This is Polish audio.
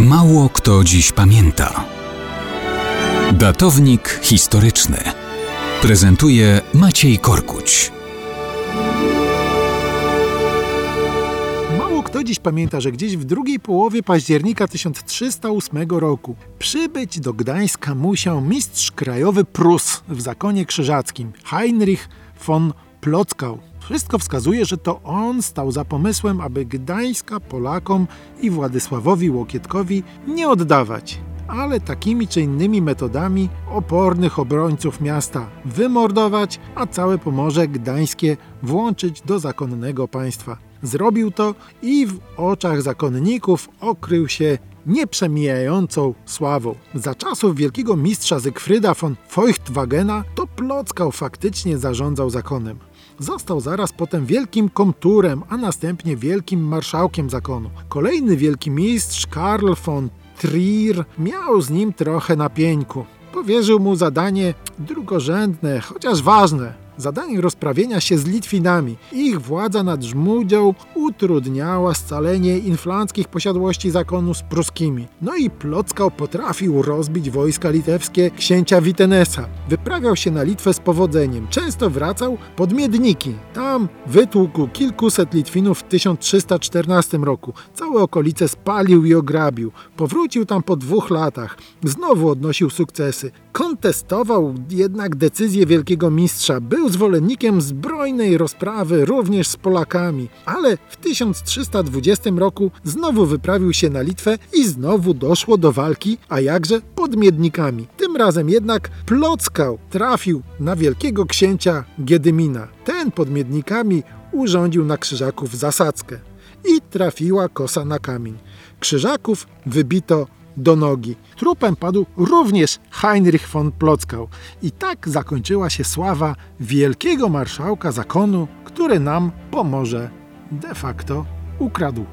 Mało kto dziś pamięta. Datownik historyczny prezentuje Maciej Korkuć. Mało kto dziś pamięta, że gdzieś w drugiej połowie października 1308 roku przybyć do Gdańska musiał mistrz krajowy Prus w zakonie krzyżackim Heinrich von Plockau. Wszystko wskazuje, że to on stał za pomysłem, aby Gdańska Polakom i Władysławowi Łokietkowi nie oddawać, ale takimi czy innymi metodami opornych obrońców miasta wymordować, a całe Pomorze Gdańskie włączyć do zakonnego państwa. Zrobił to i w oczach zakonników okrył się nieprzemijającą sławą. Za czasów wielkiego mistrza Zygfryda von Feuchtwagena to Plockał faktycznie zarządzał zakonem. Został zaraz potem wielkim komturem, a następnie wielkim marszałkiem zakonu. Kolejny wielki mistrz Karl von Trier miał z nim trochę na. Powierzył mu zadanie drugorzędne, chociaż ważne zadanie rozprawienia się z Litwinami. Ich władza nad Żmudzią utrudniała scalenie inflanckich posiadłości zakonu z pruskimi. No i Plockał potrafił rozbić wojska litewskie księcia Witenesa. Wyprawiał się na Litwę z powodzeniem. Często wracał pod Miedniki. Tam wytłukł kilkuset Litwinów w 1314 roku. Całe okolice spalił i ograbił. Powrócił tam po dwóch latach. Znowu odnosił sukcesy. Kontestował jednak decyzję wielkiego mistrza. Był zwolennikiem zbrojnej rozprawy również z Polakami, ale w 1320 roku znowu wyprawił się na Litwę i znowu doszło do walki, a jakże pod Miednikami. Tym razem jednak Plockał trafił na wielkiego księcia Giedymina. Ten pod Miednikami urządził na krzyżaków zasadzkę i trafiła kosa na kamień. Krzyżaków wybito do nogi. Trupem padł również Heinrich von Plockau. I tak zakończyła się sława wielkiego marszałka zakonu, który nam pomoże de facto ukradł.